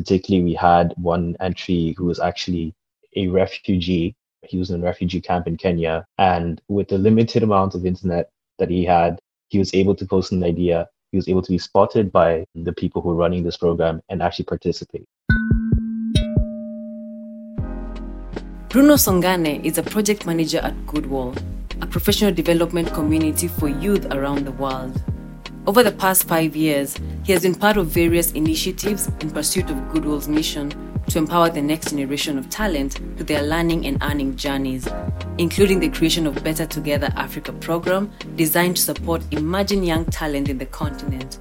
Particularly, we had one entry who was actually a refugee. He was in a refugee camp in Kenya. And with the limited amount of internet that he had, he was able to post an idea. He was able to be spotted by the people who are running this program and actually participate. Bruno Songane is a project manager at Goodwall, a professional development community for youth around the world. Over the past five years, he has been part of various initiatives in pursuit of Goodwall's mission to empower the next generation of talent through their learning and earning journeys, including the creation of Better Together Africa program designed to support emerging young talent in the continent.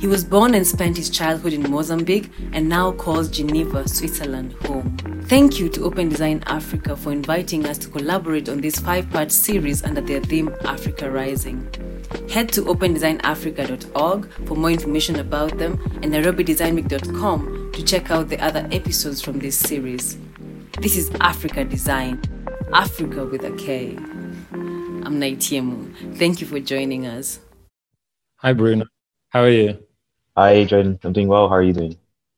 He was born and spent his childhood in Mozambique and now calls Geneva, Switzerland home. Thank you to Open Design Africa for inviting us to collaborate on this five part series under their theme Africa Rising. Head to opendesignafrica.org for more information about them and nairobidesignweek.com to check out the other episodes from this series. This is Africa Design, Africa with a K. I'm Naitiemu. Thank you for joining us. Hi, Bruno. How are you? Hi, Jordan. I'm doing well. How are you doing?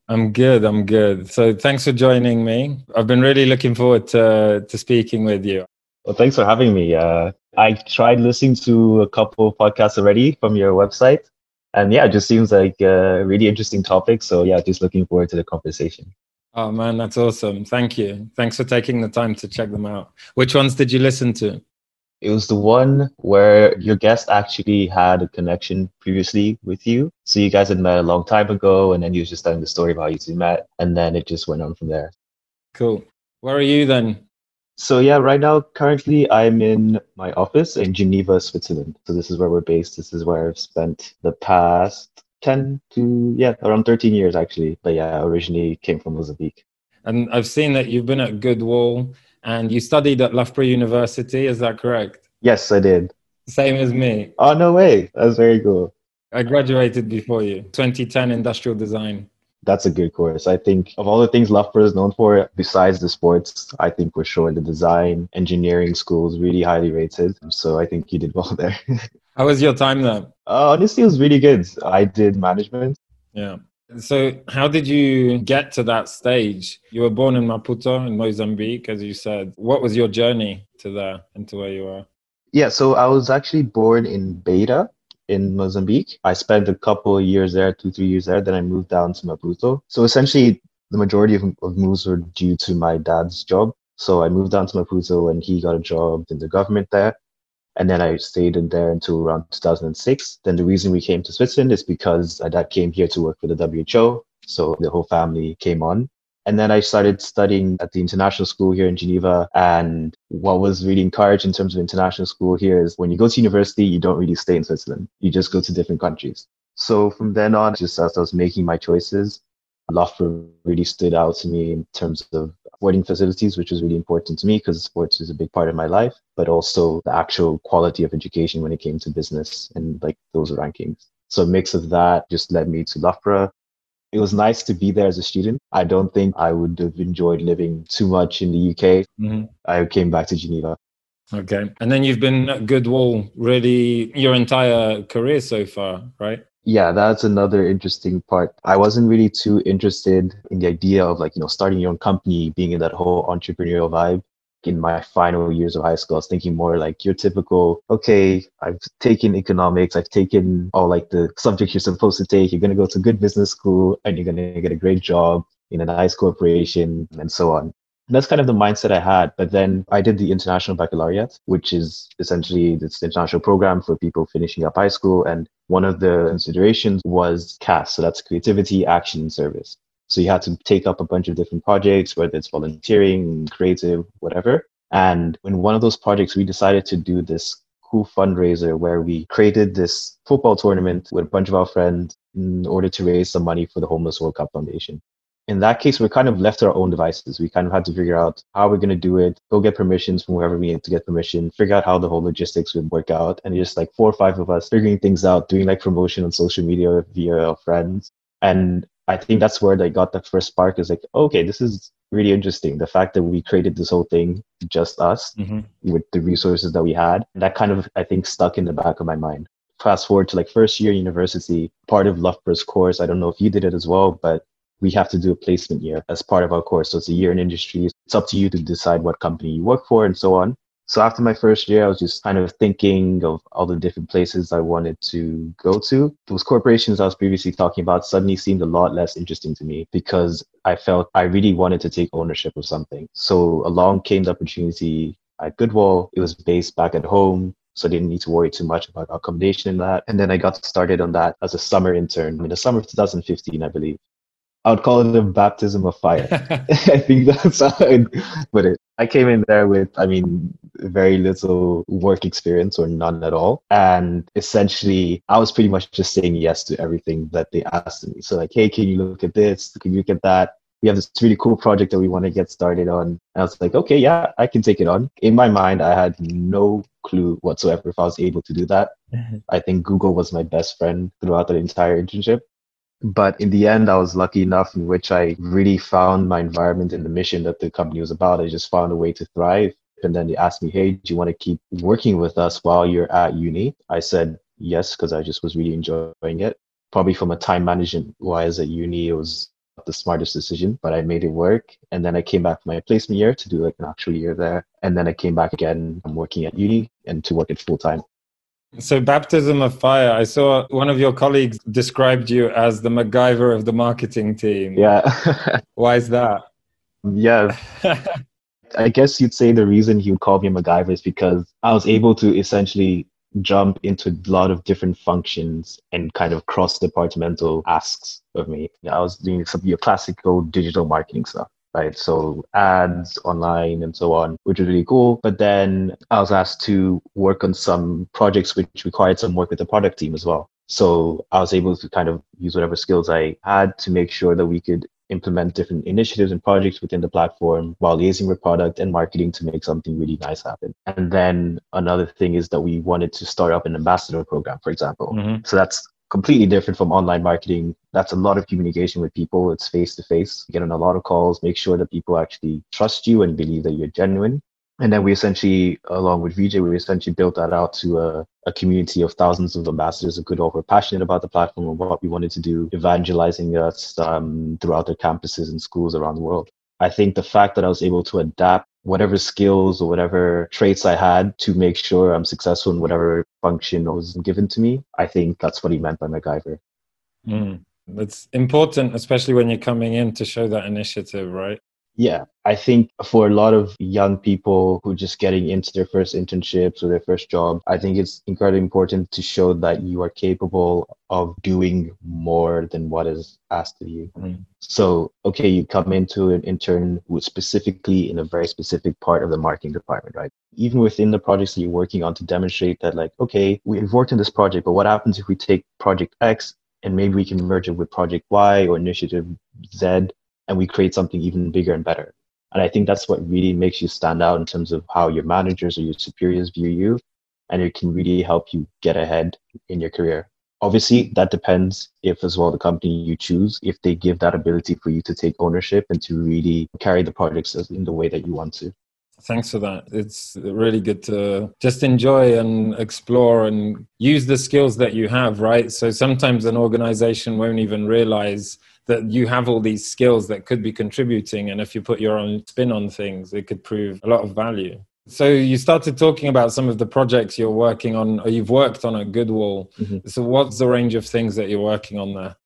I'm good. I'm good. So thanks for joining me. I've been really looking forward to, to speaking with you. Well, thanks for having me. Uh, I tried listening to a couple of podcasts already from your website. And yeah, it just seems like a really interesting topic. So yeah, just looking forward to the conversation. Oh man, that's awesome. Thank you. Thanks for taking the time to check them out. Which ones did you listen to? It was the one where your guest actually had a connection previously with you. So you guys had met a long time ago, and then you was just telling the story of how you two met, and then it just went on from there. Cool. Where are you then? So yeah, right now, currently, I'm in my office in Geneva, Switzerland. So this is where we're based. This is where I've spent the past 10 to, yeah, around 13 years actually. But yeah, I originally came from Mozambique. And I've seen that you've been at Goodwall and you studied at Loughborough University. Is that correct? Yes, I did. Same as me. Oh no way! That's very cool. I graduated before you. 2010 industrial design. That's a good course. I think of all the things Loughborough is known for, besides the sports, I think for sure the design, engineering schools really highly rated. So I think you did well there. How was your time there? Uh, honestly, it was really good. I did management. Yeah. So, how did you get to that stage? You were born in Maputo in Mozambique, as you said. What was your journey to there and to where you are? Yeah, so I was actually born in Beira in Mozambique. I spent a couple of years there, two, three years there. Then I moved down to Maputo. So essentially, the majority of, of moves were due to my dad's job. So I moved down to Maputo and he got a job in the government there. And then I stayed in there until around 2006. Then the reason we came to Switzerland is because my dad came here to work for the WHO. So the whole family came on. And then I started studying at the international school here in Geneva. And what was really encouraged in terms of international school here is when you go to university, you don't really stay in Switzerland. You just go to different countries. So from then on, just as I was making my choices, Loughborough really stood out to me in terms of sporting facilities, which was really important to me because sports is a big part of my life, but also the actual quality of education when it came to business and like those rankings. So a mix of that just led me to Loughborough. It was nice to be there as a student. I don't think I would have enjoyed living too much in the UK. Mm-hmm. I came back to Geneva. Okay. And then you've been at Goodwall really your entire career so far, right? Yeah, that's another interesting part. I wasn't really too interested in the idea of like, you know, starting your own company, being in that whole entrepreneurial vibe. In my final years of high school, I was thinking more like your typical, okay, I've taken economics, I've taken all like the subjects you're supposed to take. You're going to go to good business school and you're going to get a great job in a nice corporation and so on that's kind of the mindset I had. But then I did the international baccalaureate, which is essentially this international program for people finishing up high school. And one of the considerations was CAS. So that's creativity, action, and service. So you had to take up a bunch of different projects, whether it's volunteering, creative, whatever. And in one of those projects, we decided to do this cool fundraiser where we created this football tournament with a bunch of our friends in order to raise some money for the Homeless World Cup Foundation in that case, we're kind of left to our own devices. We kind of had to figure out how we're going to do it, go get permissions from wherever we need to get permission, figure out how the whole logistics would work out. And just like four or five of us figuring things out, doing like promotion on social media via our friends. And I think that's where they got that first spark is like, okay, this is really interesting. The fact that we created this whole thing, just us, mm-hmm. with the resources that we had, that kind of, I think, stuck in the back of my mind. Fast forward to like first year university, part of Loughborough's course, I don't know if you did it as well, but we have to do a placement year as part of our course. So it's a year in industry. It's up to you to decide what company you work for and so on. So after my first year, I was just kind of thinking of all the different places I wanted to go to. Those corporations I was previously talking about suddenly seemed a lot less interesting to me because I felt I really wanted to take ownership of something. So along came the opportunity at Goodwall. It was based back at home. So I didn't need to worry too much about accommodation and that. And then I got started on that as a summer intern in the summer of 2015, I believe. I would call it a baptism of fire. I think that's how I'd put it. I came in there with, I mean, very little work experience or none at all. And essentially, I was pretty much just saying yes to everything that they asked me. So, like, hey, can you look at this? Can you look at that? We have this really cool project that we want to get started on. And I was like, okay, yeah, I can take it on. In my mind, I had no clue whatsoever if I was able to do that. I think Google was my best friend throughout the entire internship. But in the end, I was lucky enough in which I really found my environment and the mission that the company was about. I just found a way to thrive. And then they asked me, hey, do you want to keep working with us while you're at uni? I said yes, because I just was really enjoying it. Probably from a time management wise at uni, it was the smartest decision, but I made it work. And then I came back for my placement year to do like an actual year there. And then I came back again. I'm working at uni and to work it full time. So, baptism of fire. I saw one of your colleagues described you as the MacGyver of the marketing team. Yeah. Why is that? Yeah. I guess you'd say the reason he would call me a MacGyver is because I was able to essentially jump into a lot of different functions and kind of cross departmental asks of me. I was doing some of your classical digital marketing stuff right? So ads online and so on, which was really cool. But then I was asked to work on some projects which required some work with the product team as well. So I was able to kind of use whatever skills I had to make sure that we could implement different initiatives and projects within the platform while liaising with product and marketing to make something really nice happen. And then another thing is that we wanted to start up an ambassador program, for example. Mm-hmm. So that's completely different from online marketing. That's a lot of communication with people. It's face to face. Get on a lot of calls, make sure that people actually trust you and believe that you're genuine. And then we essentially, along with VJ, we essentially built that out to a, a community of thousands of ambassadors of who are passionate about the platform and what we wanted to do, evangelizing us um, throughout their campuses and schools around the world. I think the fact that I was able to adapt whatever skills or whatever traits I had to make sure I'm successful in whatever function was given to me. I think that's what he meant by MacGyver. Mm. That's important, especially when you're coming in to show that initiative, right? Yeah, I think for a lot of young people who are just getting into their first internships or their first job, I think it's incredibly important to show that you are capable of doing more than what is asked of you. Mm. So, okay, you come into an intern specifically in a very specific part of the marketing department, right? Even within the projects that you're working on to demonstrate that, like, okay, we've worked on this project, but what happens if we take project X and maybe we can merge it with project Y or initiative Z and we create something even bigger and better. And I think that's what really makes you stand out in terms of how your managers or your superiors view you. And it can really help you get ahead in your career. Obviously, that depends if, as well, the company you choose, if they give that ability for you to take ownership and to really carry the projects in the way that you want to. Thanks for that. It's really good to just enjoy and explore and use the skills that you have, right? So sometimes an organization won't even realize that you have all these skills that could be contributing and if you put your own spin on things it could prove a lot of value. So you started talking about some of the projects you're working on or you've worked on at goodwall mm-hmm. so what's the range of things that you're working on there?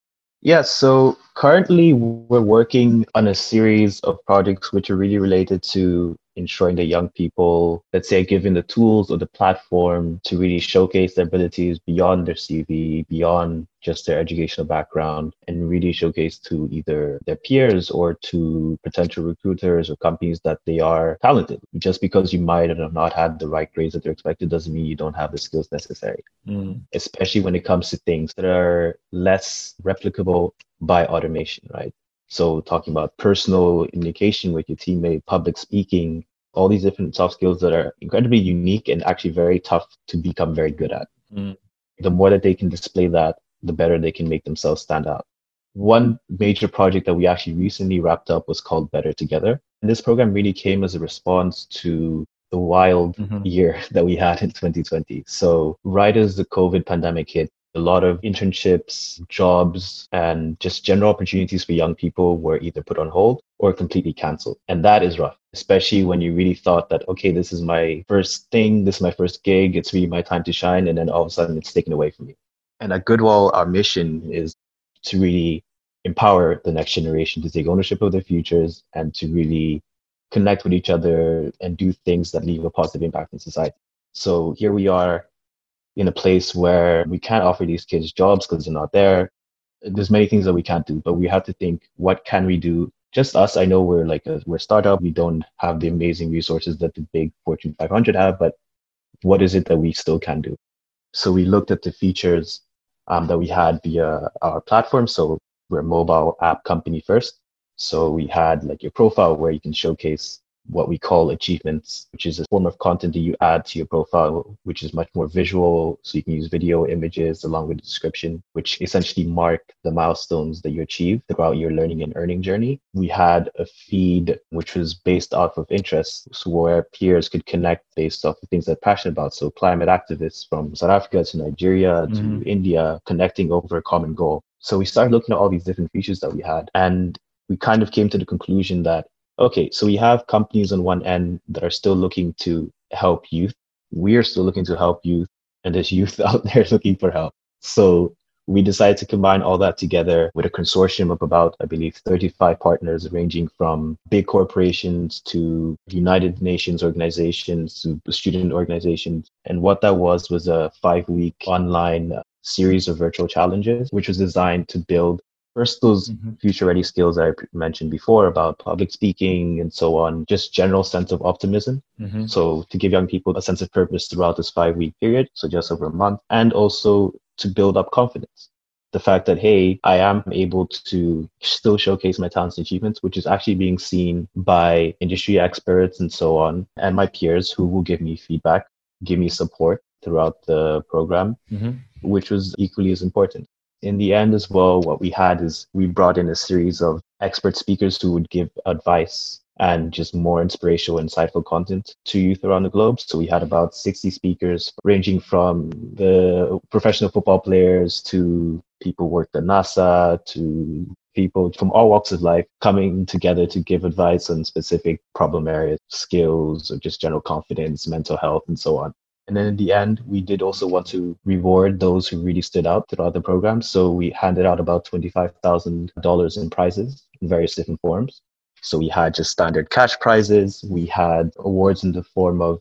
Yeah, so currently we're working on a series of projects which are really related to ensuring that young people, let's say, given the tools or the platform to really showcase their abilities beyond their CV, beyond just their educational background, and really showcase to either their peers or to potential recruiters or companies that they are talented. Just because you might have not had the right grades that they're expected doesn't mean you don't have the skills necessary, mm. especially when it comes to things that are less replicable by automation, right? So talking about personal communication with your teammate, public speaking, all these different soft skills that are incredibly unique and actually very tough to become very good at. Mm. The more that they can display that, the better they can make themselves stand out. One major project that we actually recently wrapped up was called Better Together. And this program really came as a response to the wild mm-hmm. year that we had in 2020. So right as the COVID pandemic hit, a lot of internships, jobs, and just general opportunities for young people were either put on hold or completely canceled. And that is rough, especially when you really thought that, okay, this is my first thing, this is my first gig, it's really my time to shine. And then all of a sudden it's taken away from me. And at Goodwall, our mission is to really empower the next generation to take ownership of their futures and to really connect with each other and do things that leave a positive impact in society. So here we are in a place where we can't offer these kids jobs because they're not there. There's many things that we can't do, but we have to think, what can we do? Just us, I know we're like a, we're a startup. We don't have the amazing resources that the big Fortune 500 have, but what is it that we still can do? So we looked at the features um, that we had via our platform. So we're a mobile app company first. So we had like your profile where you can showcase what we call achievements, which is a form of content that you add to your profile, which is much more visual. So you can use video images along with the description, which essentially mark the milestones that you achieve throughout your learning and earning journey. We had a feed which was based off of interests, so where peers could connect based off of things they're passionate about. So climate activists from South Africa to Nigeria mm-hmm. to India connecting over a common goal. So we started looking at all these different features that we had. And we kind of came to the conclusion that okay, so we have companies on one end that are still looking to help youth. We are still looking to help youth, and there's youth out there looking for help. So we decided to combine all that together with a consortium of about, I believe, 35 partners, ranging from big corporations to United Nations organizations to student organizations. And what that was was a five week online series of virtual challenges, which was designed to build First, those mm-hmm. future ready skills I mentioned before about public speaking and so on, just general sense of optimism. Mm-hmm. So to give young people a sense of purpose throughout this five week period, so just over a month, and also to build up confidence. The fact that, hey, I am able to still showcase my talents and achievements, which is actually being seen by industry experts and so on, and my peers who will give me feedback, give me support throughout the program, mm-hmm. which was equally as important in the end as well, what we had is we brought in a series of expert speakers who would give advice and just more inspirational, insightful content to youth around the globe. So we had about 60 speakers ranging from the professional football players to people worked at NASA to people from all walks of life coming together to give advice on specific problem areas, skills, or just general confidence, mental health, and so on. And then in the end, we did also want to reward those who really stood out throughout the program. So we handed out about $25,000 in prizes in various different forms. So we had just standard cash prizes. We had awards in the form of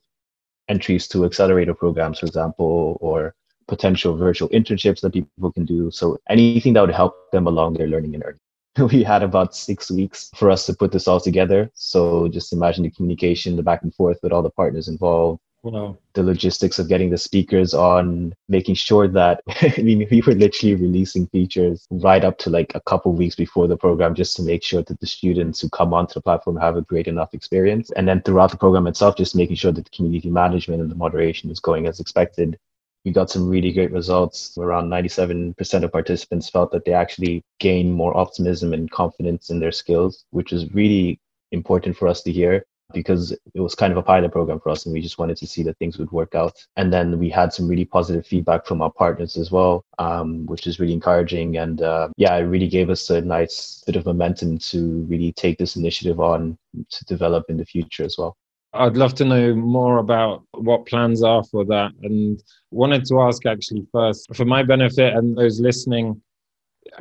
entries to accelerator programs, for example, or potential virtual internships that people can do. So anything that would help them along their learning and earning. We had about six weeks for us to put this all together. So just imagine the communication, the back and forth with all the partners involved, Wow. The logistics of getting the speakers on, making sure that I mean we were literally releasing features right up to like a couple weeks before the program just to make sure that the students who come onto the platform have a great enough experience. And then throughout the program itself, just making sure that the community management and the moderation is going as expected. We got some really great results. Around 97% of participants felt that they actually gained more optimism and confidence in their skills, which is really important for us to hear because it was kind of a pilot program for us and we just wanted to see that things would work out. And then we had some really positive feedback from our partners as well, um, which is really encouraging. And uh, yeah, it really gave us a nice bit of momentum to really take this initiative on to develop in the future as well. I'd love to know more about what plans are for that. And wanted to ask actually first, for my benefit and those listening,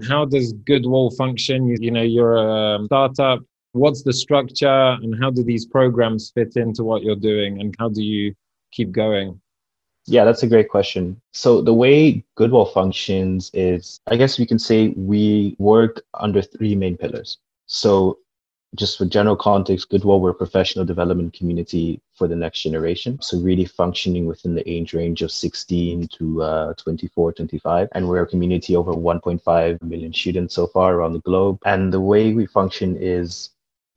how does Goodwall function? You, you know, you're a startup what's the structure and how do these programs fit into what you're doing and how do you keep going yeah that's a great question so the way goodwall functions is i guess we can say we work under three main pillars so just for general context, Goodwall, we're a professional development community for the next generation. So really functioning within the age range of 16 to uh, 24, 25. And we're a community over 1.5 million students so far around the globe. And the way we function is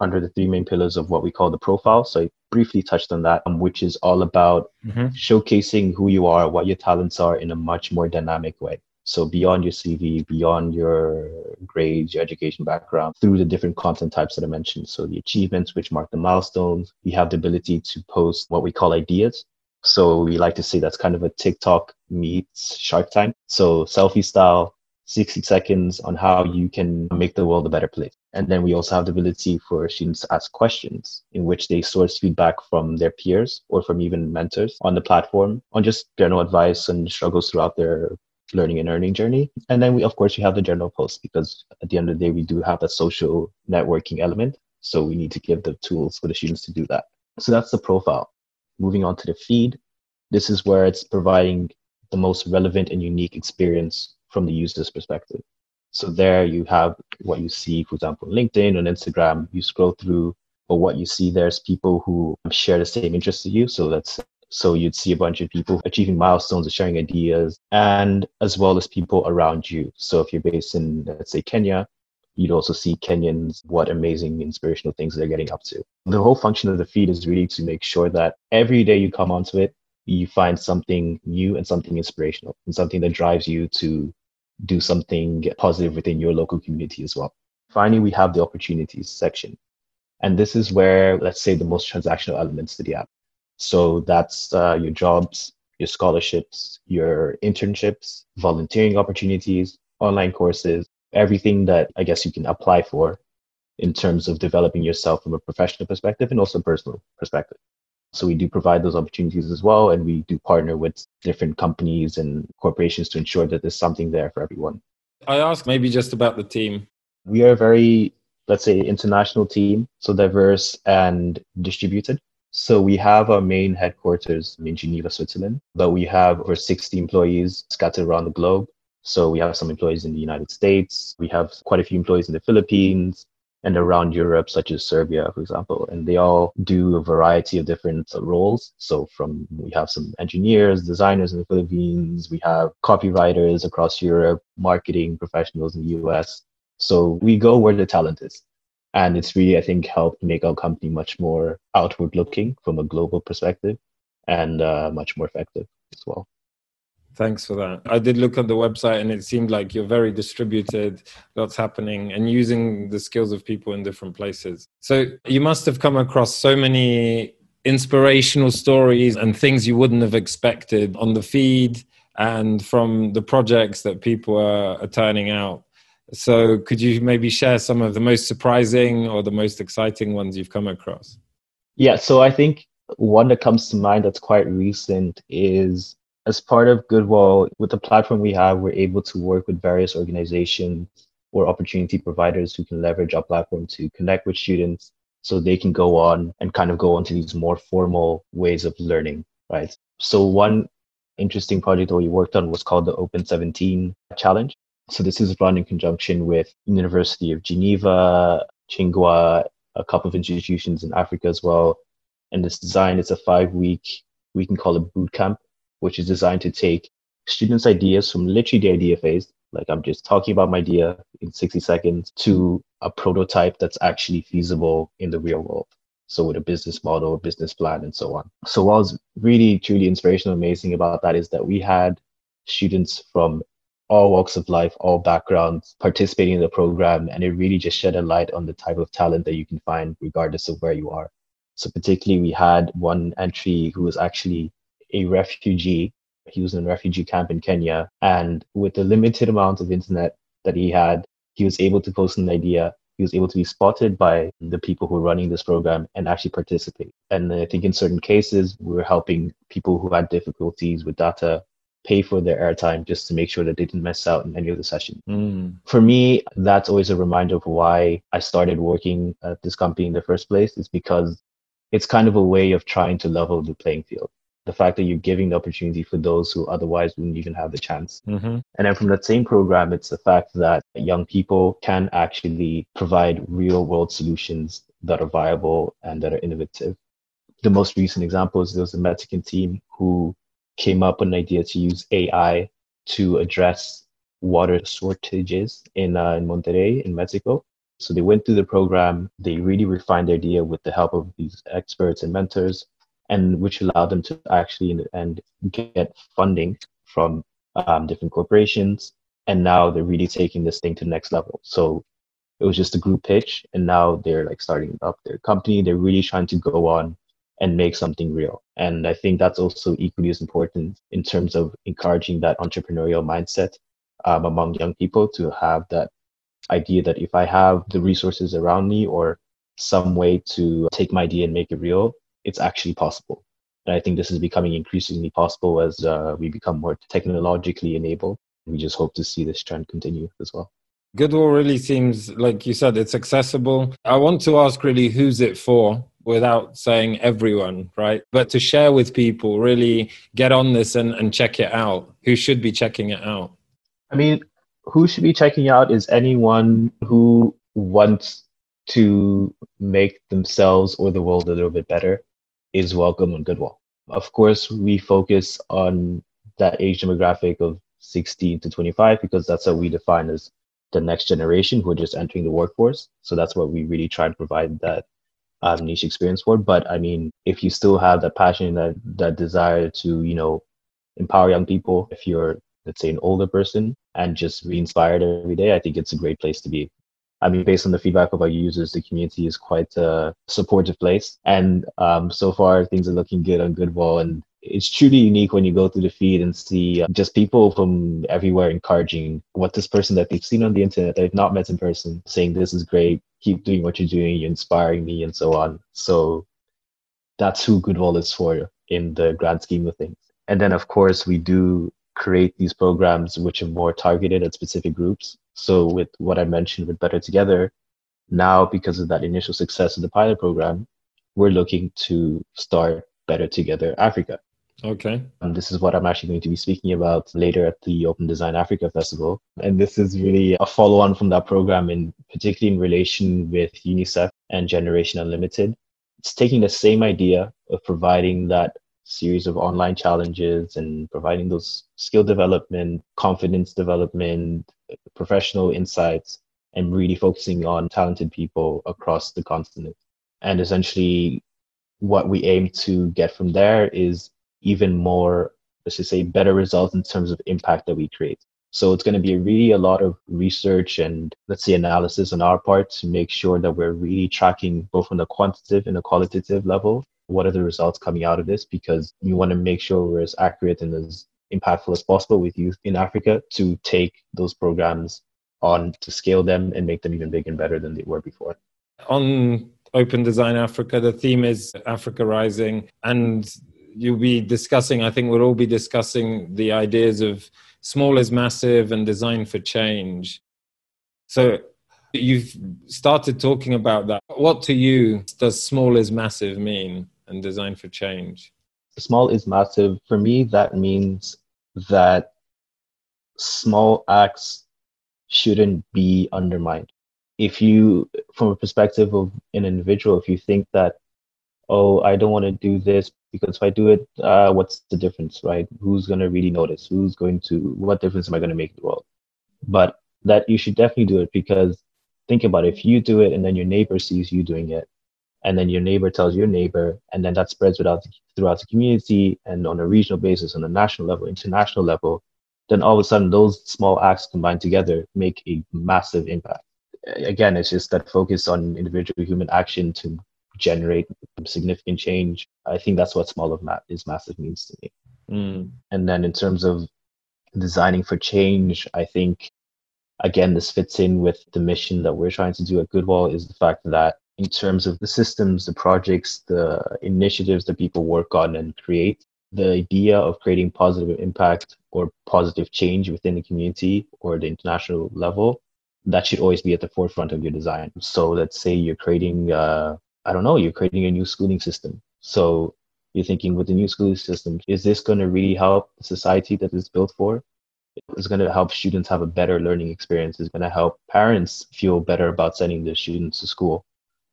under the three main pillars of what we call the profile. So I briefly touched on that, um, which is all about mm-hmm. showcasing who you are, what your talents are in a much more dynamic way. So beyond your CV, beyond your grades, your education background, through the different content types that I mentioned. So the achievements, which mark the milestones, we have the ability to post what we call ideas. So we like to say that's kind of a TikTok meets Shark Tank. So selfie style, 60 seconds on how you can make the world a better place. And then we also have the ability for students to ask questions in which they source feedback from their peers or from even mentors on the platform on just general advice and struggles throughout their learning and earning journey. And then we, of course, we have the general post because at the end of the day, we do have that social networking element. So we need to give the tools for the students to do that. So that's the profile. Moving on to the feed. This is where it's providing the most relevant and unique experience from the user's perspective. So there you have what you see, for example, LinkedIn and Instagram. You scroll through, but what you see there's people who share the same interests as you. So that's so you'd see a bunch of people achieving milestones or sharing ideas, and as well as people around you. So if you're based in, let's say, Kenya, you'd also see Kenyans, what amazing inspirational things they're getting up to. The whole function of the feed is really to make sure that every day you come onto it, you find something new and something inspirational and something that drives you to do something positive within your local community as well. Finally, we have the opportunities section. And this is where, let's say, the most transactional elements to the app. So that's uh, your jobs, your scholarships, your internships, volunteering opportunities, online courses, everything that I guess you can apply for in terms of developing yourself from a professional perspective and also personal perspective. So we do provide those opportunities as well, and we do partner with different companies and corporations to ensure that there's something there for everyone. I ask maybe just about the team. We are a very, let's say, international team, so diverse and distributed. So we have our main headquarters in Geneva, Switzerland, but we have over 60 employees scattered around the globe. So we have some employees in the United States. We have quite a few employees in the Philippines and around Europe, such as Serbia, for example. And they all do a variety of different roles. So from we have some engineers, designers in the Philippines, we have copywriters across Europe, marketing professionals in the US. So we go where the talent is. And it's really, I think, helped make our company much more outward looking from a global perspective and uh, much more effective as well. Thanks for that. I did look at the website and it seemed like you're very distributed, lots happening, and using the skills of people in different places. So you must have come across so many inspirational stories and things you wouldn't have expected on the feed and from the projects that people are, are turning out. So, could you maybe share some of the most surprising or the most exciting ones you've come across? Yeah, so I think one that comes to mind that's quite recent is as part of Goodwall, with the platform we have, we're able to work with various organizations or opportunity providers who can leverage our platform to connect with students so they can go on and kind of go on to these more formal ways of learning, right? So, one interesting project that we worked on was called the Open 17 Challenge. So this is run in conjunction with University of Geneva, Tsinghua, a couple of institutions in Africa as well. And it's designed, it's a five week, we can call it boot camp, which is designed to take students' ideas from literally the idea phase, like I'm just talking about my idea in 60 seconds, to a prototype that's actually feasible in the real world. So with a business model, a business plan, and so on. So what was really, truly inspirational, amazing about that is that we had students from all walks of life, all backgrounds participating in the program. And it really just shed a light on the type of talent that you can find regardless of where you are. So particularly we had one entry who was actually a refugee. He was in a refugee camp in Kenya. And with the limited amount of internet that he had, he was able to post an idea. He was able to be spotted by the people who are running this program and actually participate. And I think in certain cases, we were helping people who had difficulties with data pay for their airtime just to make sure that they didn't miss out on any of the sessions. Mm. For me, that's always a reminder of why I started working at this company in the first place, is because it's kind of a way of trying to level the playing field. The fact that you're giving the opportunity for those who otherwise wouldn't even have the chance. Mm-hmm. And then from that same program, it's the fact that young people can actually provide real world solutions that are viable and that are innovative. The most recent example is there was a Mexican team who came up with an idea to use AI to address water shortages in, uh, in Monterrey, in Mexico. So they went through the program. They really refined their idea with the help of these experts and mentors, and which allowed them to actually and get funding from um, different corporations. And now they're really taking this thing to the next level. So it was just a group pitch, and now they're like starting up their company. They're really trying to go on and make something real. And I think that's also equally as important in terms of encouraging that entrepreneurial mindset um, among young people to have that idea that if I have the resources around me or some way to take my idea and make it real, it's actually possible. And I think this is becoming increasingly possible as uh, we become more technologically enabled. We just hope to see this trend continue as well. Goodwall really seems, like you said, it's accessible. I want to ask really who's it for without saying everyone, right? But to share with people, really get on this and, and check it out. Who should be checking it out? I mean, who should be checking out is anyone who wants to make themselves or the world a little bit better is welcome on Goodwall. Of course, we focus on that age demographic of 16 to 25 because that's what we define as the next generation who are just entering the workforce. So that's what we really try to provide that um, niche experience for. But I mean, if you still have that passion, that that desire to, you know, empower young people, if you're let's say an older person and just be inspired every day, I think it's a great place to be. I mean, based on the feedback of our users, the community is quite a supportive place. And um, so far, things are looking good on Goodwall. And it's truly unique when you go through the feed and see uh, just people from everywhere encouraging what this person that they've seen on the internet, they've not met in person, saying, This is great. Keep doing what you're doing. You're inspiring me, and so on. So that's who Goodwall is for in the grand scheme of things. And then, of course, we do create these programs which are more targeted at specific groups. So with what I mentioned with Better Together, now because of that initial success of the pilot program, we're looking to start Better Together Africa. Okay. And this is what I'm actually going to be speaking about later at the Open Design Africa Festival. And this is really a follow on from that program, in particularly in relation with UNICEF and Generation Unlimited. It's taking the same idea of providing that series of online challenges and providing those skill development, confidence development, professional insights, and really focusing on talented people across the continent. And essentially, what we aim to get from there is even more, let's just say, better results in terms of impact that we create. So it's going to be really a lot of research and let's say analysis on our part to make sure that we're really tracking both on the quantitative and the qualitative level what are the results coming out of this because we want to make sure we're as accurate and as impactful as possible with youth in Africa to take those programs on to scale them and make them even bigger and better than they were before. On Open Design Africa, the theme is Africa Rising, and you'll be discussing, I think we'll all be discussing the ideas of small is massive and design for change. So you've started talking about that. What to you does small is massive mean? And design for change? Small is massive. For me, that means that small acts shouldn't be undermined. If you, from a perspective of an individual, if you think that, oh, I don't want to do this because if I do it, uh, what's the difference, right? Who's going to really notice? Who's going to, what difference am I going to make in the world? But that you should definitely do it because think about it. If you do it and then your neighbor sees you doing it, and then your neighbor tells your neighbor, and then that spreads without, throughout the community and on a regional basis, on a national level, international level, then all of a sudden those small acts combined together make a massive impact. Again, it's just that focus on individual human action to generate significant change. I think that's what small of ma- is massive means to me. Mm. And then in terms of designing for change, I think again this fits in with the mission that we're trying to do at Goodwall is the fact that in terms of the systems, the projects, the initiatives that people work on and create. The idea of creating positive impact or positive change within the community or the international level, that should always be at the forefront of your design. So let's say you're creating, uh, I don't know, you're creating a new schooling system. So you're thinking with the new schooling system, is this going to really help the society that it's built for? It's going to help students have a better learning experience. It's going to help parents feel better about sending their students to school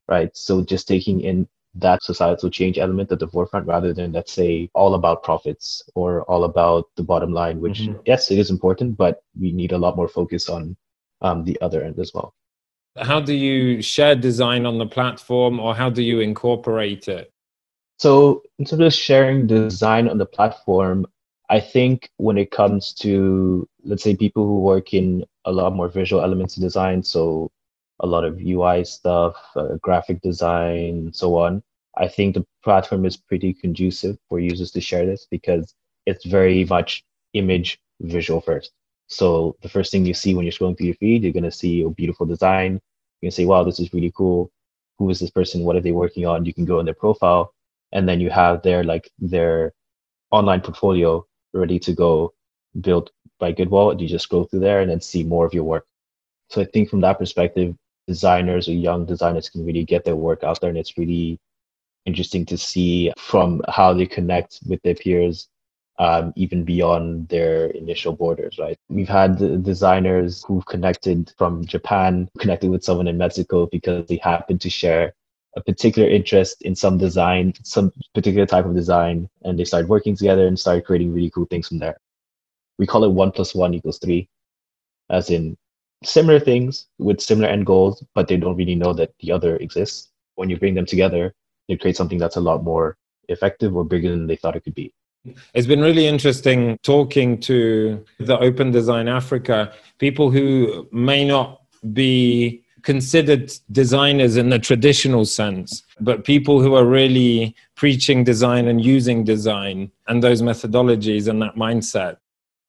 right? So just taking in that societal change element at the forefront rather than let's say all about profits or all about the bottom line which mm-hmm. yes it is important but we need a lot more focus on um, the other end as well how do you share design on the platform or how do you incorporate it so in terms of sharing design on the platform i think when it comes to let's say people who work in a lot more visual elements of design so a lot of UI stuff, uh, graphic design, and so on. I think the platform is pretty conducive for users to share this because it's very much image visual first. So the first thing you see when you're scrolling through your feed, you're to see a beautiful design. You can say, wow, this is really cool. Who is this person? What are they working on? You can go in their profile and then you have their like their online portfolio ready to go built by Goodwall. You just scroll through there and then see more of your work. So I think from that perspective, designers or young designers can really get their work out there and it's really interesting to see from how they connect with their peers um, even beyond their initial borders, right? We've had designers who've connected from Japan, connected with someone in Mexico because they happen to share a particular interest in some design, some particular type of design, and they started working together and started creating really cool things from there. We call it one plus one equals three, as in similar things with similar end goals, but they don't really know that the other exists. When you bring them together, they create something that's a lot more effective or bigger than they thought it could be. It's been really interesting talking to the Open Design Africa, people who may not be considered designers in the traditional sense, but people who are really preaching design and using design and those methodologies and that mindset.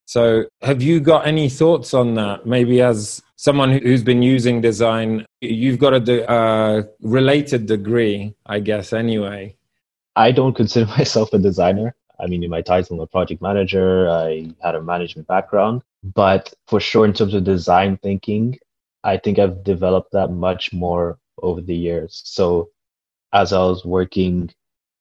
So, have you got any thoughts on that? Maybe as someone who's been using design, you've got a de- uh, related degree, I guess, anyway. I don't consider myself a designer. I mean, in my title, I'm a project manager. I had a management background. But for sure, in terms of design thinking, I think I've developed that much more over the years. So as I was working,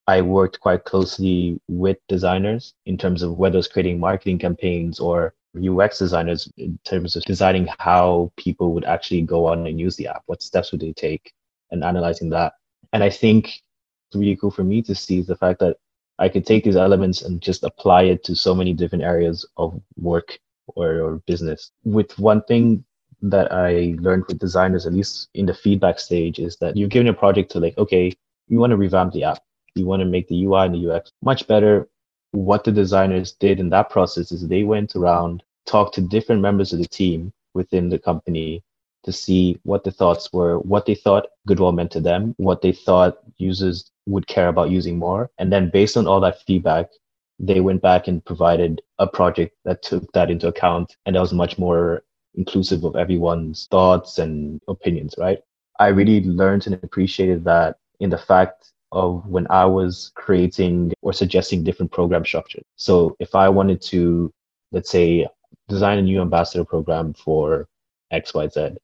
I worked quite closely with designers in terms of whether it's creating marketing campaigns or UX designers in terms of designing how people would actually go on and use the app. What steps would they take and analyzing that. And I think it's really cool for me to see the fact that I could take these elements and just apply it to so many different areas of work or, or business. With one thing that I learned with designers, at least in the feedback stage, is that you're given a project to like, okay, you want to revamp the app. You want to make the UI and the UX much better. What the designers did in that process is they went around, talked to different members of the team within the company to see what the thoughts were, what they thought Goodwall meant to them, what they thought users would care about using more. And then based on all that feedback, they went back and provided a project that took that into account and that was much more inclusive of everyone's thoughts and opinions, right? I really learned and appreciated that in the fact of when I was creating or suggesting different program structures. So if I wanted to, let's say, design a new ambassador program for XYZ,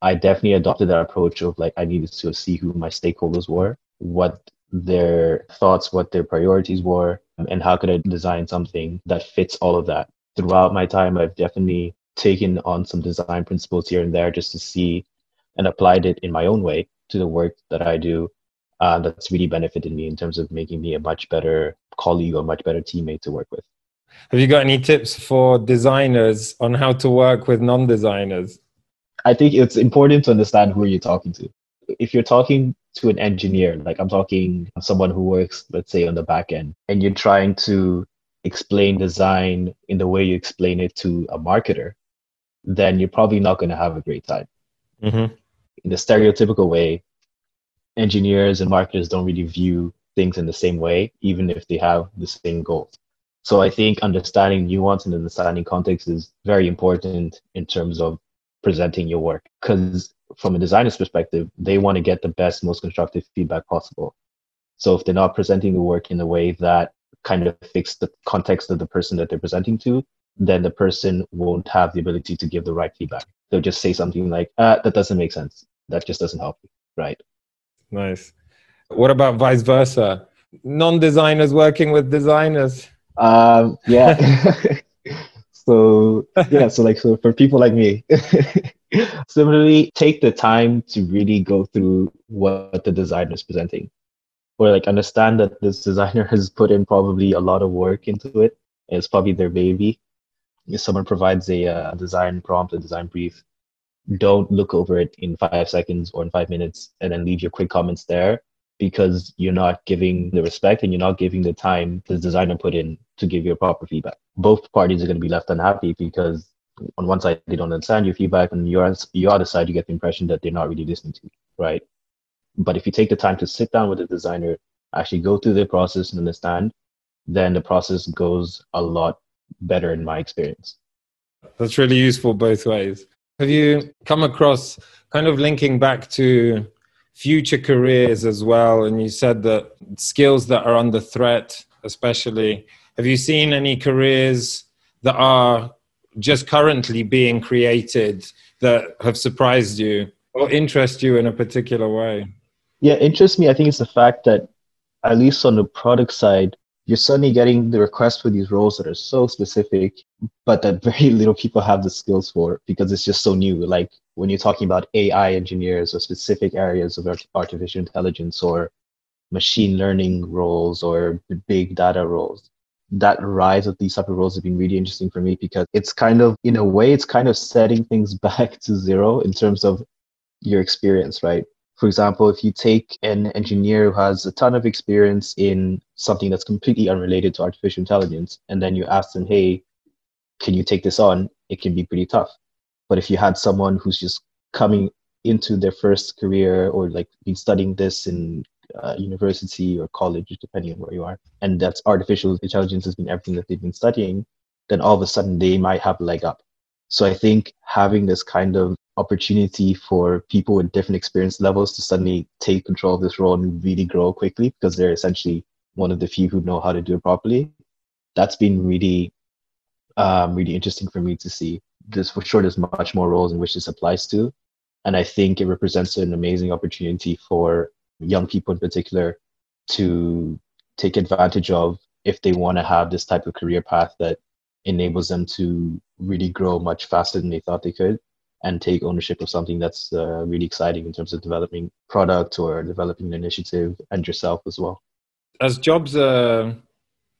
I definitely adopted that approach of like I needed to see who my stakeholders were, what their thoughts, what their priorities were, and how could I design something that fits all of that. Throughout my time, I've definitely taken on some design principles here and there just to see and applied it in my own way to the work that I do. Uh, that's really benefited me in terms of making me a much better colleague or much better teammate to work with. Have you got any tips for designers on how to work with non designers? I think it's important to understand who you're talking to. If you're talking to an engineer, like I'm talking someone who works, let's say, on the back end, and you're trying to explain design in the way you explain it to a marketer, then you're probably not going to have a great time. Mm-hmm. In the stereotypical way, engineers and marketers don't really view things in the same way, even if they have the same goals. So I think understanding nuance and understanding context is very important in terms of presenting your work. Because from a designer's perspective, they want to get the best, most constructive feedback possible. So if they're not presenting the work in a way that kind of fits the context of the person that they're presenting to, then the person won't have the ability to give the right feedback. They'll just say something like, ah, that doesn't make sense. That just doesn't help you. Right. Nice. What about vice versa? Non designers working with designers? Um, yeah. so, yeah, so like, so for people like me, similarly, take the time to really go through what the designer is presenting or like understand that this designer has put in probably a lot of work into it. It's probably their baby if someone provides a uh, design prompt, a design brief, don't look over it in five seconds or in five minutes and then leave your quick comments there because you're not giving the respect and you're not giving the time the designer put in to give you a proper feedback. Both parties are going to be left unhappy because on one side they don't understand your feedback, and your your other side you get the impression that they're not really listening to you, right? But if you take the time to sit down with the designer, actually go through the process and understand, then the process goes a lot better in my experience. That's really useful both ways. Have you come across kind of linking back to future careers as well? And you said that skills that are under threat, especially. Have you seen any careers that are just currently being created that have surprised you or interest you in a particular way? Yeah, interests me. I think it's the fact that, at least on the product side, you're suddenly getting the requests for these roles that are so specific, but that very little people have the skills for because it's just so new. Like when you're talking about AI engineers or specific areas of artificial intelligence or machine learning roles or big data roles, that rise of these type of roles has been really interesting for me because it's kind of, in a way, it's kind of setting things back to zero in terms of your experience, right? For example, if you take an engineer who has a ton of experience in something that's completely unrelated to artificial intelligence, and then you ask them, hey, can you take this on? It can be pretty tough. But if you had someone who's just coming into their first career or like been studying this in uh, university or college, depending on where you are, and that's artificial intelligence has been everything that they've been studying, then all of a sudden they might have a leg up. So I think having this kind of opportunity for people with different experience levels to suddenly take control of this role and really grow quickly because they're essentially one of the few who know how to do it properly. That's been really, um, really interesting for me to see. There's for sure there's much more roles in which this applies to, and I think it represents an amazing opportunity for young people in particular to take advantage of if they want to have this type of career path that enables them to really grow much faster than they thought they could and take ownership of something that's uh, really exciting in terms of developing product or developing an initiative and yourself as well. As jobs are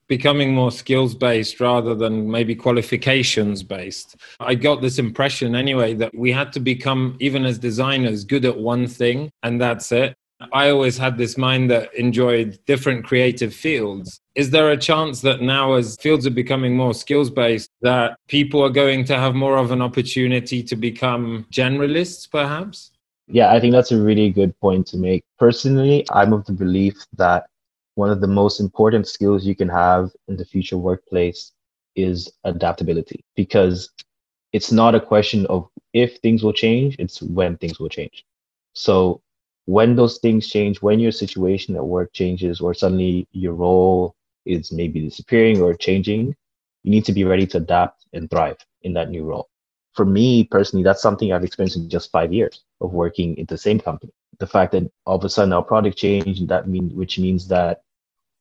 becoming more skills based rather than maybe qualifications based, I got this impression anyway that we had to become, even as designers, good at one thing and that's it. I always had this mind that enjoyed different creative fields. Is there a chance that now, as fields are becoming more skills based, that people are going to have more of an opportunity to become generalists, perhaps? Yeah, I think that's a really good point to make. Personally, I'm of the belief that one of the most important skills you can have in the future workplace is adaptability because it's not a question of if things will change, it's when things will change. So when those things change, when your situation at work changes, or suddenly your role is maybe disappearing or changing, you need to be ready to adapt and thrive in that new role. For me personally, that's something I've experienced in just five years of working in the same company. The fact that all of a sudden our product changed, that mean which means that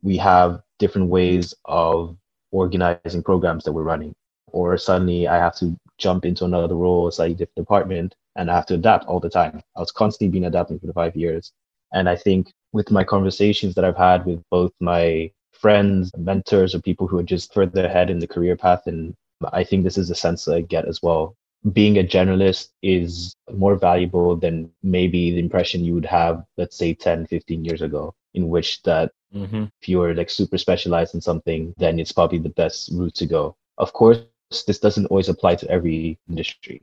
we have different ways of organizing programs that we're running. Or suddenly I have to jump into another role, slightly different department, and I have to adapt all the time. I was constantly being adapting for the five years. And I think with my conversations that I've had with both my friends, mentors, or people who are just further ahead in the career path, and I think this is a sense that I get as well. Being a generalist is more valuable than maybe the impression you would have, let's say 10, 15 years ago, in which that mm-hmm. if you're like super specialized in something, then it's probably the best route to go. Of course, this doesn't always apply to every industry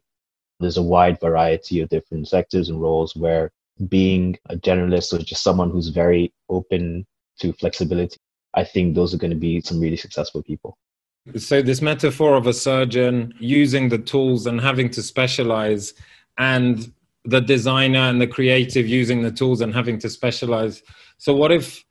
there's a wide variety of different sectors and roles where being a generalist or just someone who's very open to flexibility, I think those are going to be some really successful people. So, this metaphor of a surgeon using the tools and having to specialize, and the designer and the creative using the tools and having to specialize. So, what if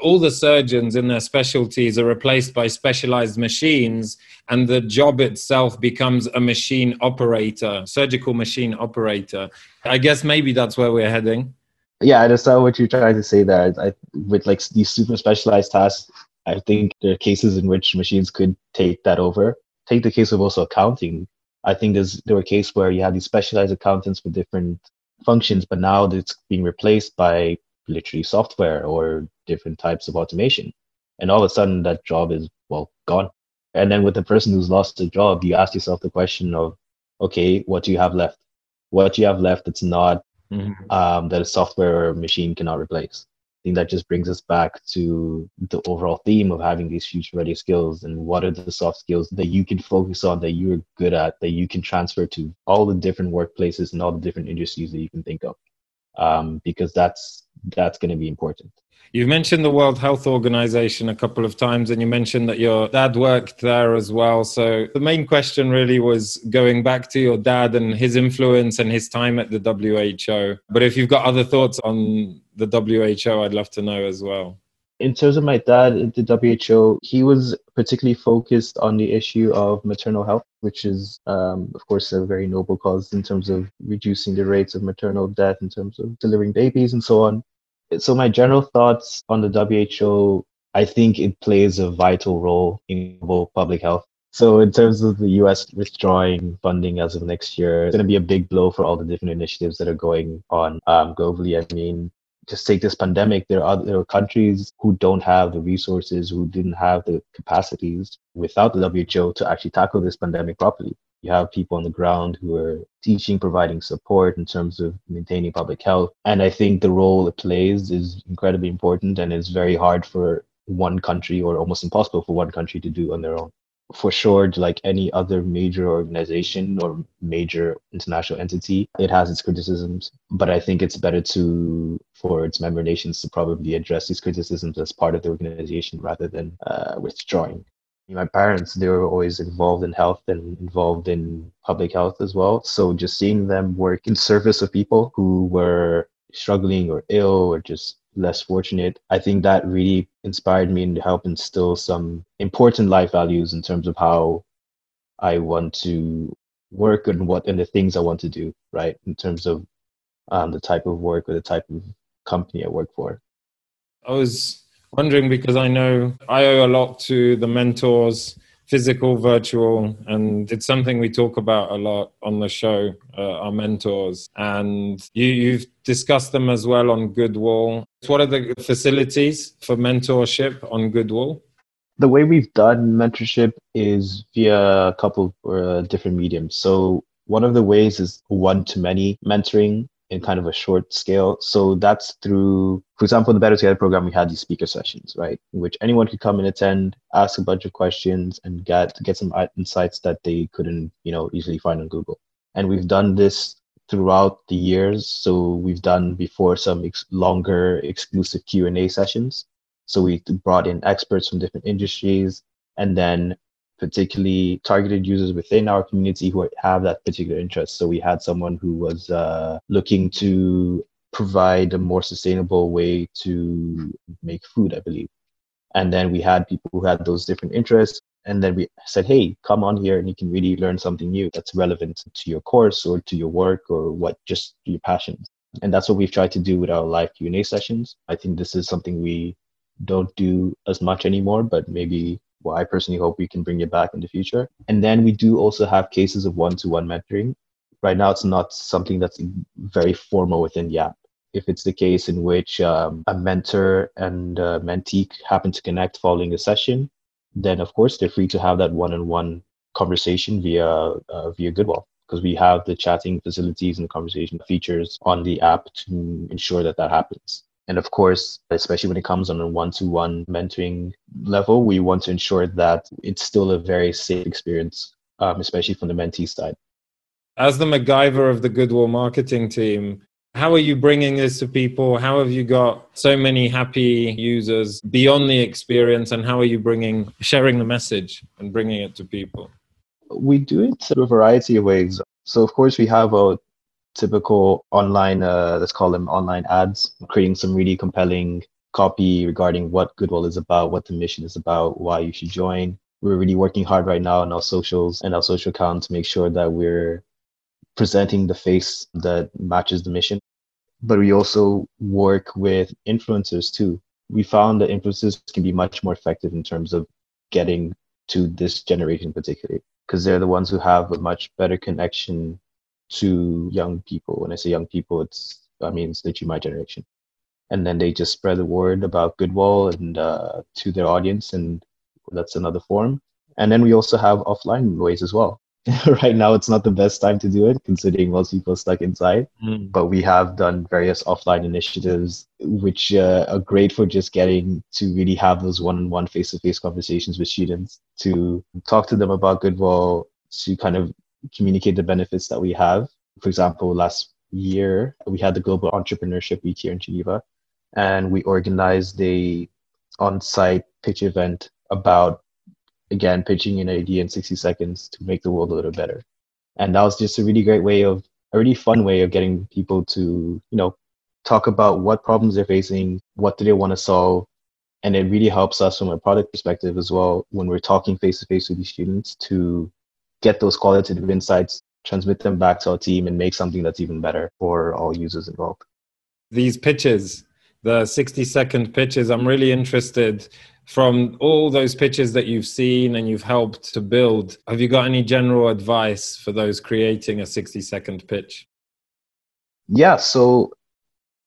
all the surgeons in their specialties are replaced by specialized machines and the job itself becomes a machine operator surgical machine operator. I guess maybe that's where we're heading. Yeah i understand what you're trying to say there. I, with like these super specialized tasks i think there are cases in which machines could take that over. Take the case of also accounting. I think there's there were cases where you have these specialized accountants for different functions but now it's being replaced by literally software or different types of automation. And all of a sudden that job is, well, gone. And then with the person who's lost the job, you ask yourself the question of, okay, what do you have left? What do you have left that's not mm-hmm. um, that a software or machine cannot replace? I think that just brings us back to the overall theme of having these future ready skills and what are the soft skills that you can focus on that you're good at that you can transfer to all the different workplaces and all the different industries that you can think of um, because that's that's going to be important. You've mentioned the World Health Organization a couple of times, and you mentioned that your dad worked there as well. So, the main question really was going back to your dad and his influence and his time at the WHO. But if you've got other thoughts on the WHO, I'd love to know as well. In terms of my dad at the WHO, he was particularly focused on the issue of maternal health, which is, um, of course, a very noble cause in terms of reducing the rates of maternal death, in terms of delivering babies and so on. So, my general thoughts on the WHO, I think it plays a vital role in global public health. So, in terms of the US withdrawing funding as of next year, it's going to be a big blow for all the different initiatives that are going on um, globally. I mean, just take this pandemic, there are there are countries who don't have the resources, who didn't have the capacities without the WHO to actually tackle this pandemic properly. You have people on the ground who are teaching, providing support in terms of maintaining public health. And I think the role it plays is incredibly important and it's very hard for one country or almost impossible for one country to do on their own for sure, like any other major organization or major international entity, it has its criticisms. But I think it's better to for its member nations to probably address these criticisms as part of the organization rather than uh, withdrawing. My parents, they were always involved in health and involved in public health as well. So just seeing them work in service of people who were struggling or ill or just less fortunate. I think that really inspired me and helped instill some important life values in terms of how I want to work and what and the things I want to do, right? In terms of um, the type of work or the type of company I work for. I was wondering because I know I owe a lot to the mentors physical, virtual, and it's something we talk about a lot on the show, uh, our mentors. And you, you've discussed them as well on Goodwall. What are the facilities for mentorship on Goodwall? The way we've done mentorship is via a couple of uh, different mediums. So one of the ways is one to many mentoring in kind of a short scale. So that's through, for example, the Better Together program, we had these speaker sessions, right? In which anyone could come and attend, ask a bunch of questions and get get some insights that they couldn't, you know, easily find on Google. And we've done this throughout the years. So we've done before some ex- longer exclusive Q&A sessions. So we brought in experts from different industries and then particularly targeted users within our community who have that particular interest. So we had someone who was uh, looking to provide a more sustainable way to make food, I believe. And then we had people who had those different interests. And then we said, hey, come on here and you can really learn something new that's relevant to your course or to your work or what just your passions. And that's what we've tried to do with our live Q&A sessions. I think this is something we don't do as much anymore, but maybe well, I personally hope we can bring it back in the future. And then we do also have cases of one to one mentoring. Right now, it's not something that's very formal within the app. If it's the case in which um, a mentor and a mentee happen to connect following a session, then of course they're free to have that one on one conversation via uh, via Goodwall because we have the chatting facilities and conversation features on the app to ensure that that happens. And of course, especially when it comes on a one to one mentoring level, we want to ensure that it's still a very safe experience, um, especially from the mentee side. As the MacGyver of the Goodwall marketing team, how are you bringing this to people? How have you got so many happy users beyond the experience? And how are you bringing, sharing the message and bringing it to people? We do it in a variety of ways. So, of course, we have a typical online, uh, let's call them online ads, creating some really compelling copy regarding what Goodwall is about, what the mission is about, why you should join. We're really working hard right now on our socials and our social account to make sure that we're presenting the face that matches the mission. But we also work with influencers too. We found that influencers can be much more effective in terms of getting to this generation particularly because they're the ones who have a much better connection to young people. When I say young people, it's I mean it's literally my generation. And then they just spread the word about Goodwall and uh, to their audience, and that's another form. And then we also have offline ways as well. right now, it's not the best time to do it, considering most people are stuck inside. Mm. But we have done various offline initiatives, which uh, are great for just getting to really have those one-on-one, face-to-face conversations with students, to talk to them about Goodwall, to kind of communicate the benefits that we have. For example, last year we had the Global Entrepreneurship Week here in Geneva, and we organized a on-site pitch event about again pitching an idea in 60 seconds to make the world a little better and that was just a really great way of a really fun way of getting people to you know talk about what problems they're facing what do they want to solve and it really helps us from a product perspective as well when we're talking face to face with these students to get those qualitative insights transmit them back to our team and make something that's even better for all users involved. These pitches the 60 second pitches i'm really interested from all those pitches that you've seen and you've helped to build have you got any general advice for those creating a 60 second pitch? Yeah so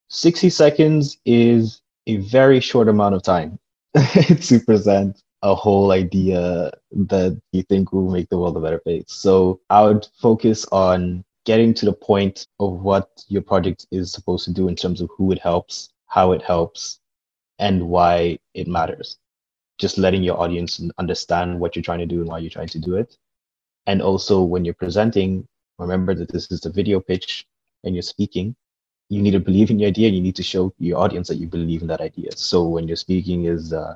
60 seconds is a very short amount of time to present a whole idea that you think will make the world a better place. So I would focus on getting to the point of what your project is supposed to do in terms of who it helps, how it helps, and why it matters. Just letting your audience understand what you're trying to do and why you're trying to do it. And also, when you're presenting, remember that this is the video pitch and you're speaking you need to believe in your idea and you need to show your audience that you believe in that idea so when you're speaking is uh,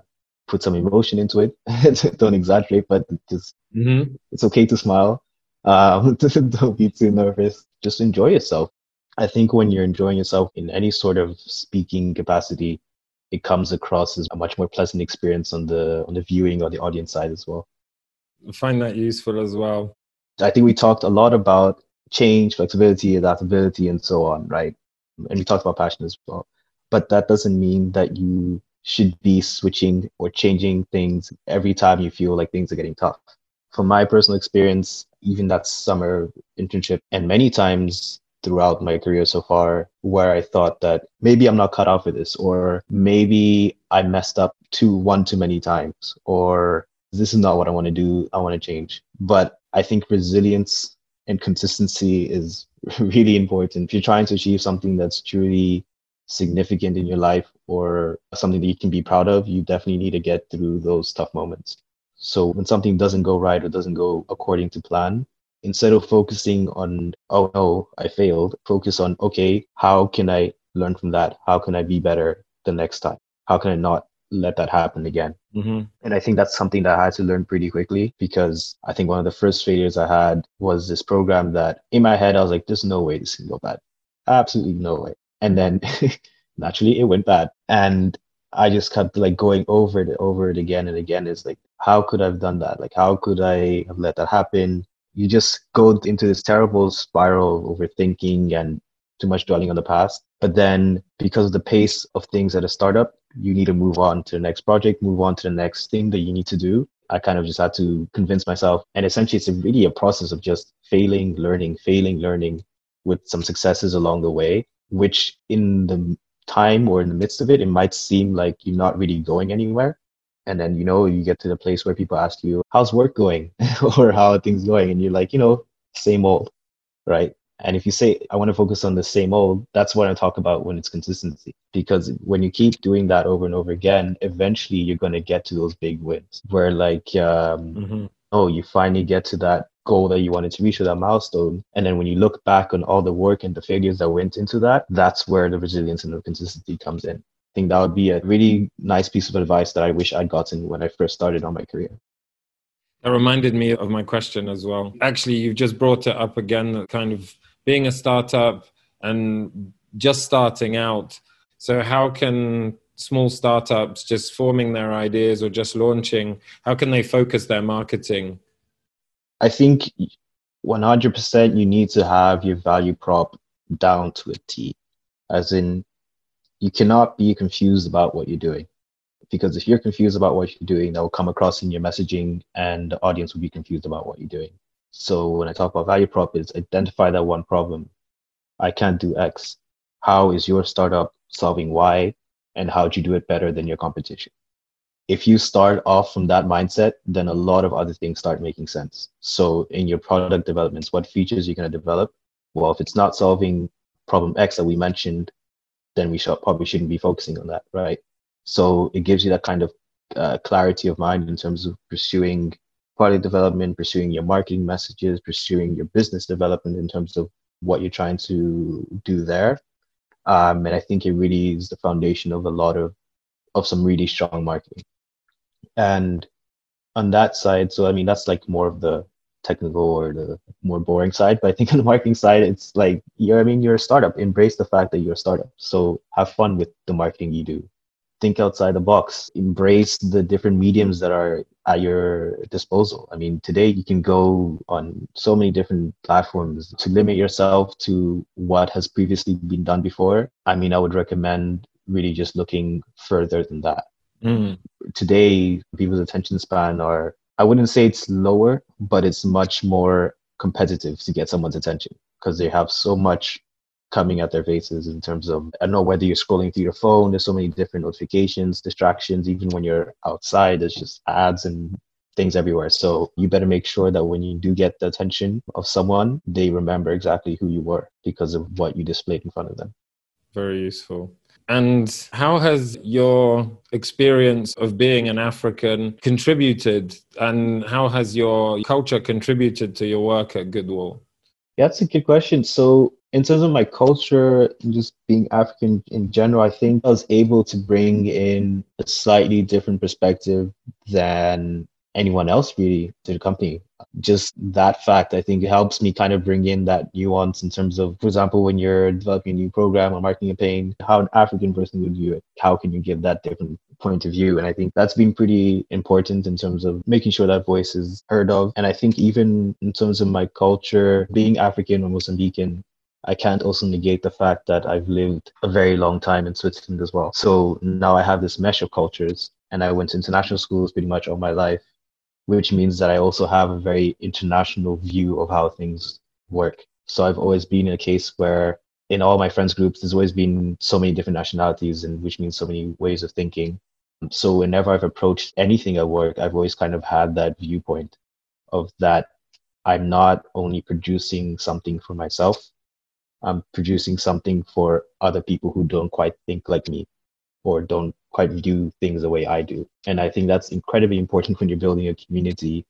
put some emotion into it. Don't exaggerate but just mm-hmm. it's okay to smile. Um, don't be too nervous. Just enjoy yourself. I think when you're enjoying yourself in any sort of speaking capacity it comes across as a much more pleasant experience on the on the viewing or the audience side as well. I find that useful as well. I think we talked a lot about change flexibility adaptability and so on right? And we talked about passion as well. But that doesn't mean that you should be switching or changing things every time you feel like things are getting tough. From my personal experience, even that summer internship, and many times throughout my career so far, where I thought that maybe I'm not cut out for this, or maybe I messed up too one too many times, or this is not what I want to do. I want to change. But I think resilience and consistency is really important. If you're trying to achieve something that's truly significant in your life or something that you can be proud of, you definitely need to get through those tough moments. So when something doesn't go right or doesn't go according to plan, instead of focusing on, oh no, I failed, focus on, okay, how can I learn from that? How can I be better the next time? How can I not let that happen again. Mm-hmm. And I think that's something that I had to learn pretty quickly because I think one of the first failures I had was this program that in my head, I was like, there's no way this can go bad. Absolutely no way. And then naturally it went bad. And I just kept like going over it, over it again and again. It's like, how could I have done that? Like, how could I have let that happen? You just go into this terrible spiral of overthinking and too much dwelling on the past. But then because of the pace of things at a startup, you need to move on to the next project, move on to the next thing that you need to do. I kind of just had to convince myself. And essentially, it's a really a process of just failing, learning, failing, learning with some successes along the way, which in the time or in the midst of it, it might seem like you're not really going anywhere. And then, you know, you get to the place where people ask you, how's work going? or how are things going? And you're like, you know, same old, right? And if you say, I want to focus on the same old, that's what I talk about when it's consistency. Because when you keep doing that over and over again, eventually you're going to get to those big wins where, like, um, mm-hmm. oh, you finally get to that goal that you wanted to reach or that milestone. And then when you look back on all the work and the failures that went into that, that's where the resilience and the consistency comes in. I think that would be a really nice piece of advice that I wish I'd gotten when I first started on my career. That reminded me of my question as well. Actually, you've just brought it up again, kind of being a startup and just starting out. So, how can small startups just forming their ideas or just launching, how can they focus their marketing? I think 100% you need to have your value prop down to a T, as in, you cannot be confused about what you're doing. Because if you're confused about what you're doing, that will come across in your messaging and the audience will be confused about what you're doing. So when I talk about value prop, is identify that one problem. I can't do X. How is your startup solving Y? And how do you do it better than your competition? If you start off from that mindset, then a lot of other things start making sense. So in your product developments, what features you're going to develop? Well, if it's not solving problem X that we mentioned, then we should, probably shouldn't be focusing on that, right? So it gives you that kind of uh, clarity of mind in terms of pursuing product development, pursuing your marketing messages, pursuing your business development in terms of what you're trying to do there. Um, and I think it really is the foundation of a lot of of some really strong marketing. And on that side, so I mean that's like more of the technical or the more boring side. But I think on the marketing side, it's like you're I mean you're a startup. Embrace the fact that you're a startup. So have fun with the marketing you do. Think outside the box. Embrace the different mediums that are at your disposal. I mean, today you can go on so many different platforms to limit yourself to what has previously been done before. I mean, I would recommend really just looking further than that. Mm. Today, people's attention span are, I wouldn't say it's lower, but it's much more competitive to get someone's attention because they have so much coming at their faces in terms of I don't know whether you're scrolling through your phone, there's so many different notifications, distractions, even when you're outside, there's just ads and things everywhere. So you better make sure that when you do get the attention of someone, they remember exactly who you were because of what you displayed in front of them. Very useful. And how has your experience of being an African contributed, and how has your culture contributed to your work at Goodwall? That's a good question. So, in terms of my culture, just being African in general, I think I was able to bring in a slightly different perspective than anyone else really to the company. Just that fact, I think, helps me kind of bring in that nuance in terms of, for example, when you're developing a new program or marketing campaign, how an African person would view it. How can you give that different point of view? And I think that's been pretty important in terms of making sure that voice is heard of. And I think even in terms of my culture, being African or Mozambican, I can't also negate the fact that I've lived a very long time in Switzerland as well. So now I have this mesh of cultures and I went to international schools pretty much all my life which means that I also have a very international view of how things work. So I've always been in a case where in all my friends groups, there's always been so many different nationalities and which means so many ways of thinking. So whenever I've approached anything at work, I've always kind of had that viewpoint of that I'm not only producing something for myself, I'm producing something for other people who don't quite think like me or don't quite view things the way I do. And I think that's incredibly important when you're building a community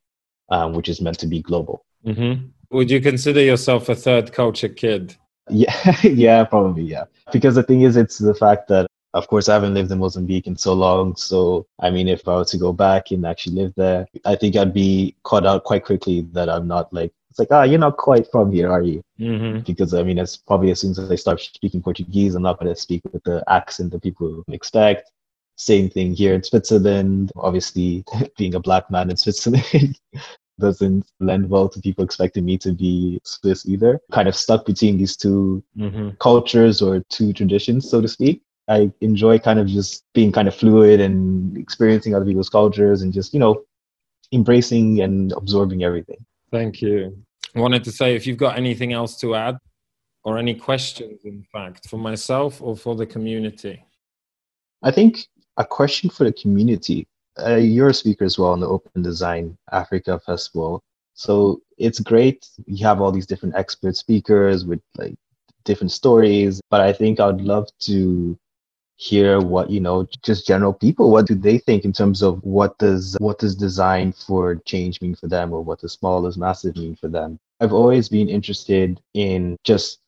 um, which is meant to be global. Mm-hmm. Would you consider yourself a third culture kid? Yeah, yeah, probably, yeah. Because the thing is, it's the fact that, of course, I haven't lived in Mozambique in so long. So, I mean, if I were to go back and actually live there, I think I'd be caught out quite quickly that I'm not like it's like, ah, you're not quite from here, are you? Mm-hmm. Because I mean, it's probably as soon as I start speaking Portuguese, I'm not going to speak with the accent that people expect. Same thing here in Switzerland. Obviously, being a black man in Switzerland doesn't lend well to people expecting me to be Swiss either. Kind of stuck between these 2 mm-hmm. cultures or two traditions, so to speak. I enjoy kind of just being kind of fluid and experiencing other people's cultures and just, you know, embracing and absorbing everything. Thank you. I wanted to say if you've got anything else to add or any questions, in fact, for myself or for the community. I think a question for the community. Uh, you're a speaker as well on the Open Design Africa Festival. So it's great. You have all these different expert speakers with like different stories, but I think I'd love to hear what you know just general people what do they think in terms of what does what does design for change mean for them or what does small as massive mean for them i've always been interested in just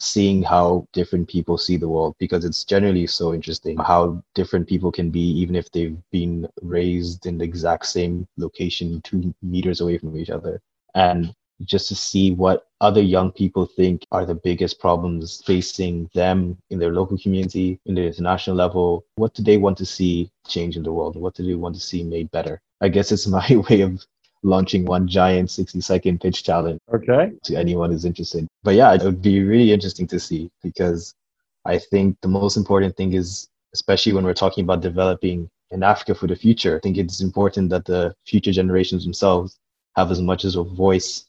seeing how different people see the world because it's generally so interesting how different people can be even if they've been raised in the exact same location two meters away from each other and just to see what other young people think are the biggest problems facing them in their local community, in the international level. What do they want to see change in the world? What do they want to see made better? I guess it's my way of launching one giant 60 second pitch challenge okay to anyone who's interested but yeah it would be really interesting to see because i think the most important thing is especially when we're talking about developing in africa for the future i think it's important that the future generations themselves have as much as a voice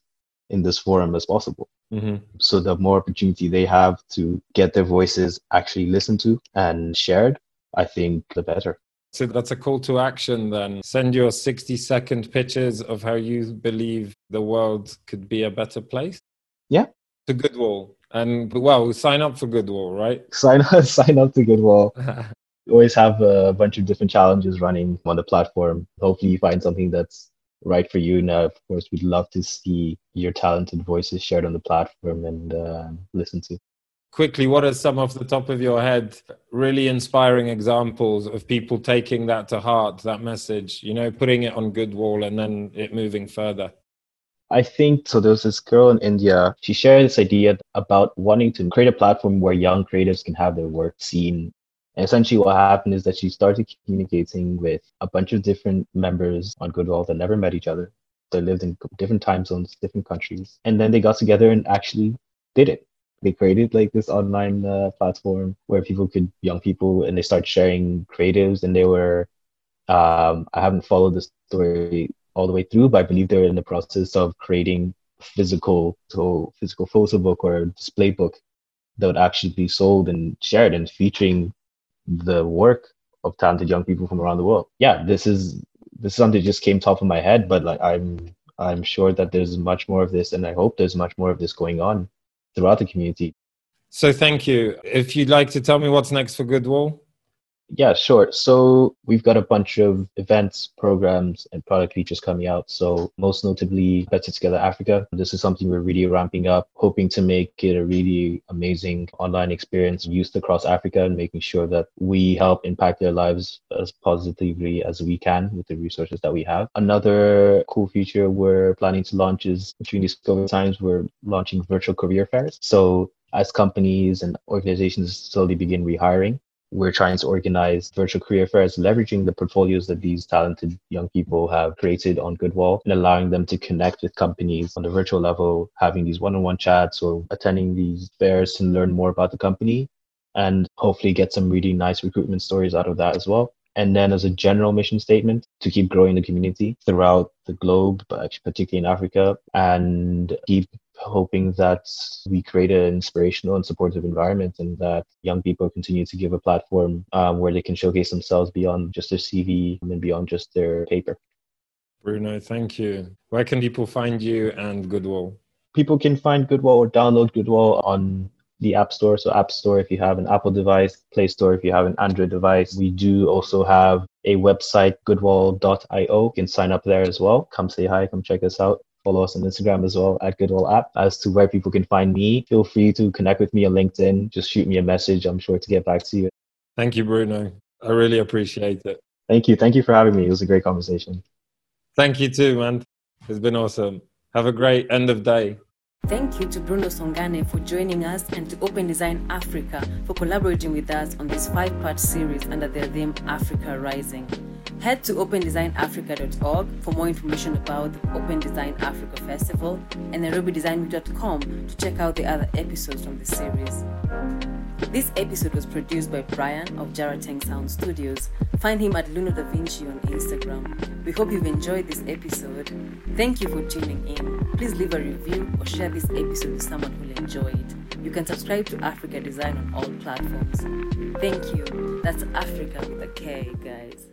in this forum as possible. Mm-hmm. So the more opportunity they have to get their voices actually listened to and shared, I think the better. So that's a call to action then. Send your 60 second pitches of how you believe the world could be a better place. Yeah. To Goodwall. And well, sign up for Goodwall, right? Sign up, sign up to Goodwall. we always have a bunch of different challenges running on the platform. Hopefully, you find something that's right for you. Now, of course, we'd love to see your talented voices shared on the platform and uh, listen to. Quickly, what are some off the top of your head really inspiring examples of people taking that to heart, that message, you know, putting it on Goodwall and then it moving further? I think so. There was this girl in India. She shared this idea about wanting to create a platform where young creatives can have their work seen. And essentially, what happened is that she started communicating with a bunch of different members on Goodwall that never met each other. They lived in different time zones, different countries. And then they got together and actually did it. They created like this online uh, platform where people could, young people, and they start sharing creatives. And they were, um, I haven't followed the story all the way through, but I believe they're in the process of creating physical, so physical photo book or display book that would actually be sold and shared and featuring the work of talented young people from around the world. Yeah, this is this is something that just came top of my head, but like I'm I'm sure that there's much more of this, and I hope there's much more of this going on throughout the community. So thank you. If you'd like to tell me what's next for Goodwall. Yeah, sure. So we've got a bunch of events, programs, and product features coming out. So most notably, Better Together Africa. This is something we're really ramping up, hoping to make it a really amazing online experience used across Africa and making sure that we help impact their lives as positively as we can with the resources that we have. Another cool feature we're planning to launch is between these COVID times, we're launching virtual career fairs. So as companies and organizations slowly begin rehiring, we're trying to organize virtual career fairs, leveraging the portfolios that these talented young people have created on Goodwall and allowing them to connect with companies on the virtual level, having these one on one chats or attending these fairs to learn more about the company and hopefully get some really nice recruitment stories out of that as well. And then as a general mission statement to keep growing the community throughout the globe, but particularly in Africa, and keep hoping that we create an inspirational and supportive environment and that young people continue to give a platform um, where they can showcase themselves beyond just their CV and beyond just their paper. Bruno, thank you. Where can people find you and Goodwall? People can find Goodwall or download Goodwall on the App Store. So, App Store if you have an Apple device, Play Store if you have an Android device. We do also have a website, goodwall.io. You can sign up there as well. Come say hi, come check us out follow us on Instagram as well at Goodwall App. As to where people can find me, feel free to connect with me on LinkedIn. Just shoot me a message. I'm sure to get back to you. Thank you, Bruno. I really appreciate it. Thank you. Thank you for having me. It was a great conversation. Thank you too, man. It's been awesome. Have a great end of day. Thank you to Bruno Songane for joining us and to Open Design Africa for collaborating with us on this five part series under the theme Africa Rising. Head to opendesignafrica.org for more information about the Open Design Africa Festival and nairobidesignweek.com to check out the other episodes from the series. This episode was produced by Brian of Jarateng Sound Studios. Find him at Luno Da Vinci on Instagram. We hope you've enjoyed this episode. Thank you for tuning in. Please leave a review or share this episode with someone who'll enjoy it. You can subscribe to Afrika Design on all platforms. Thank you. That's Africa with a K, guys.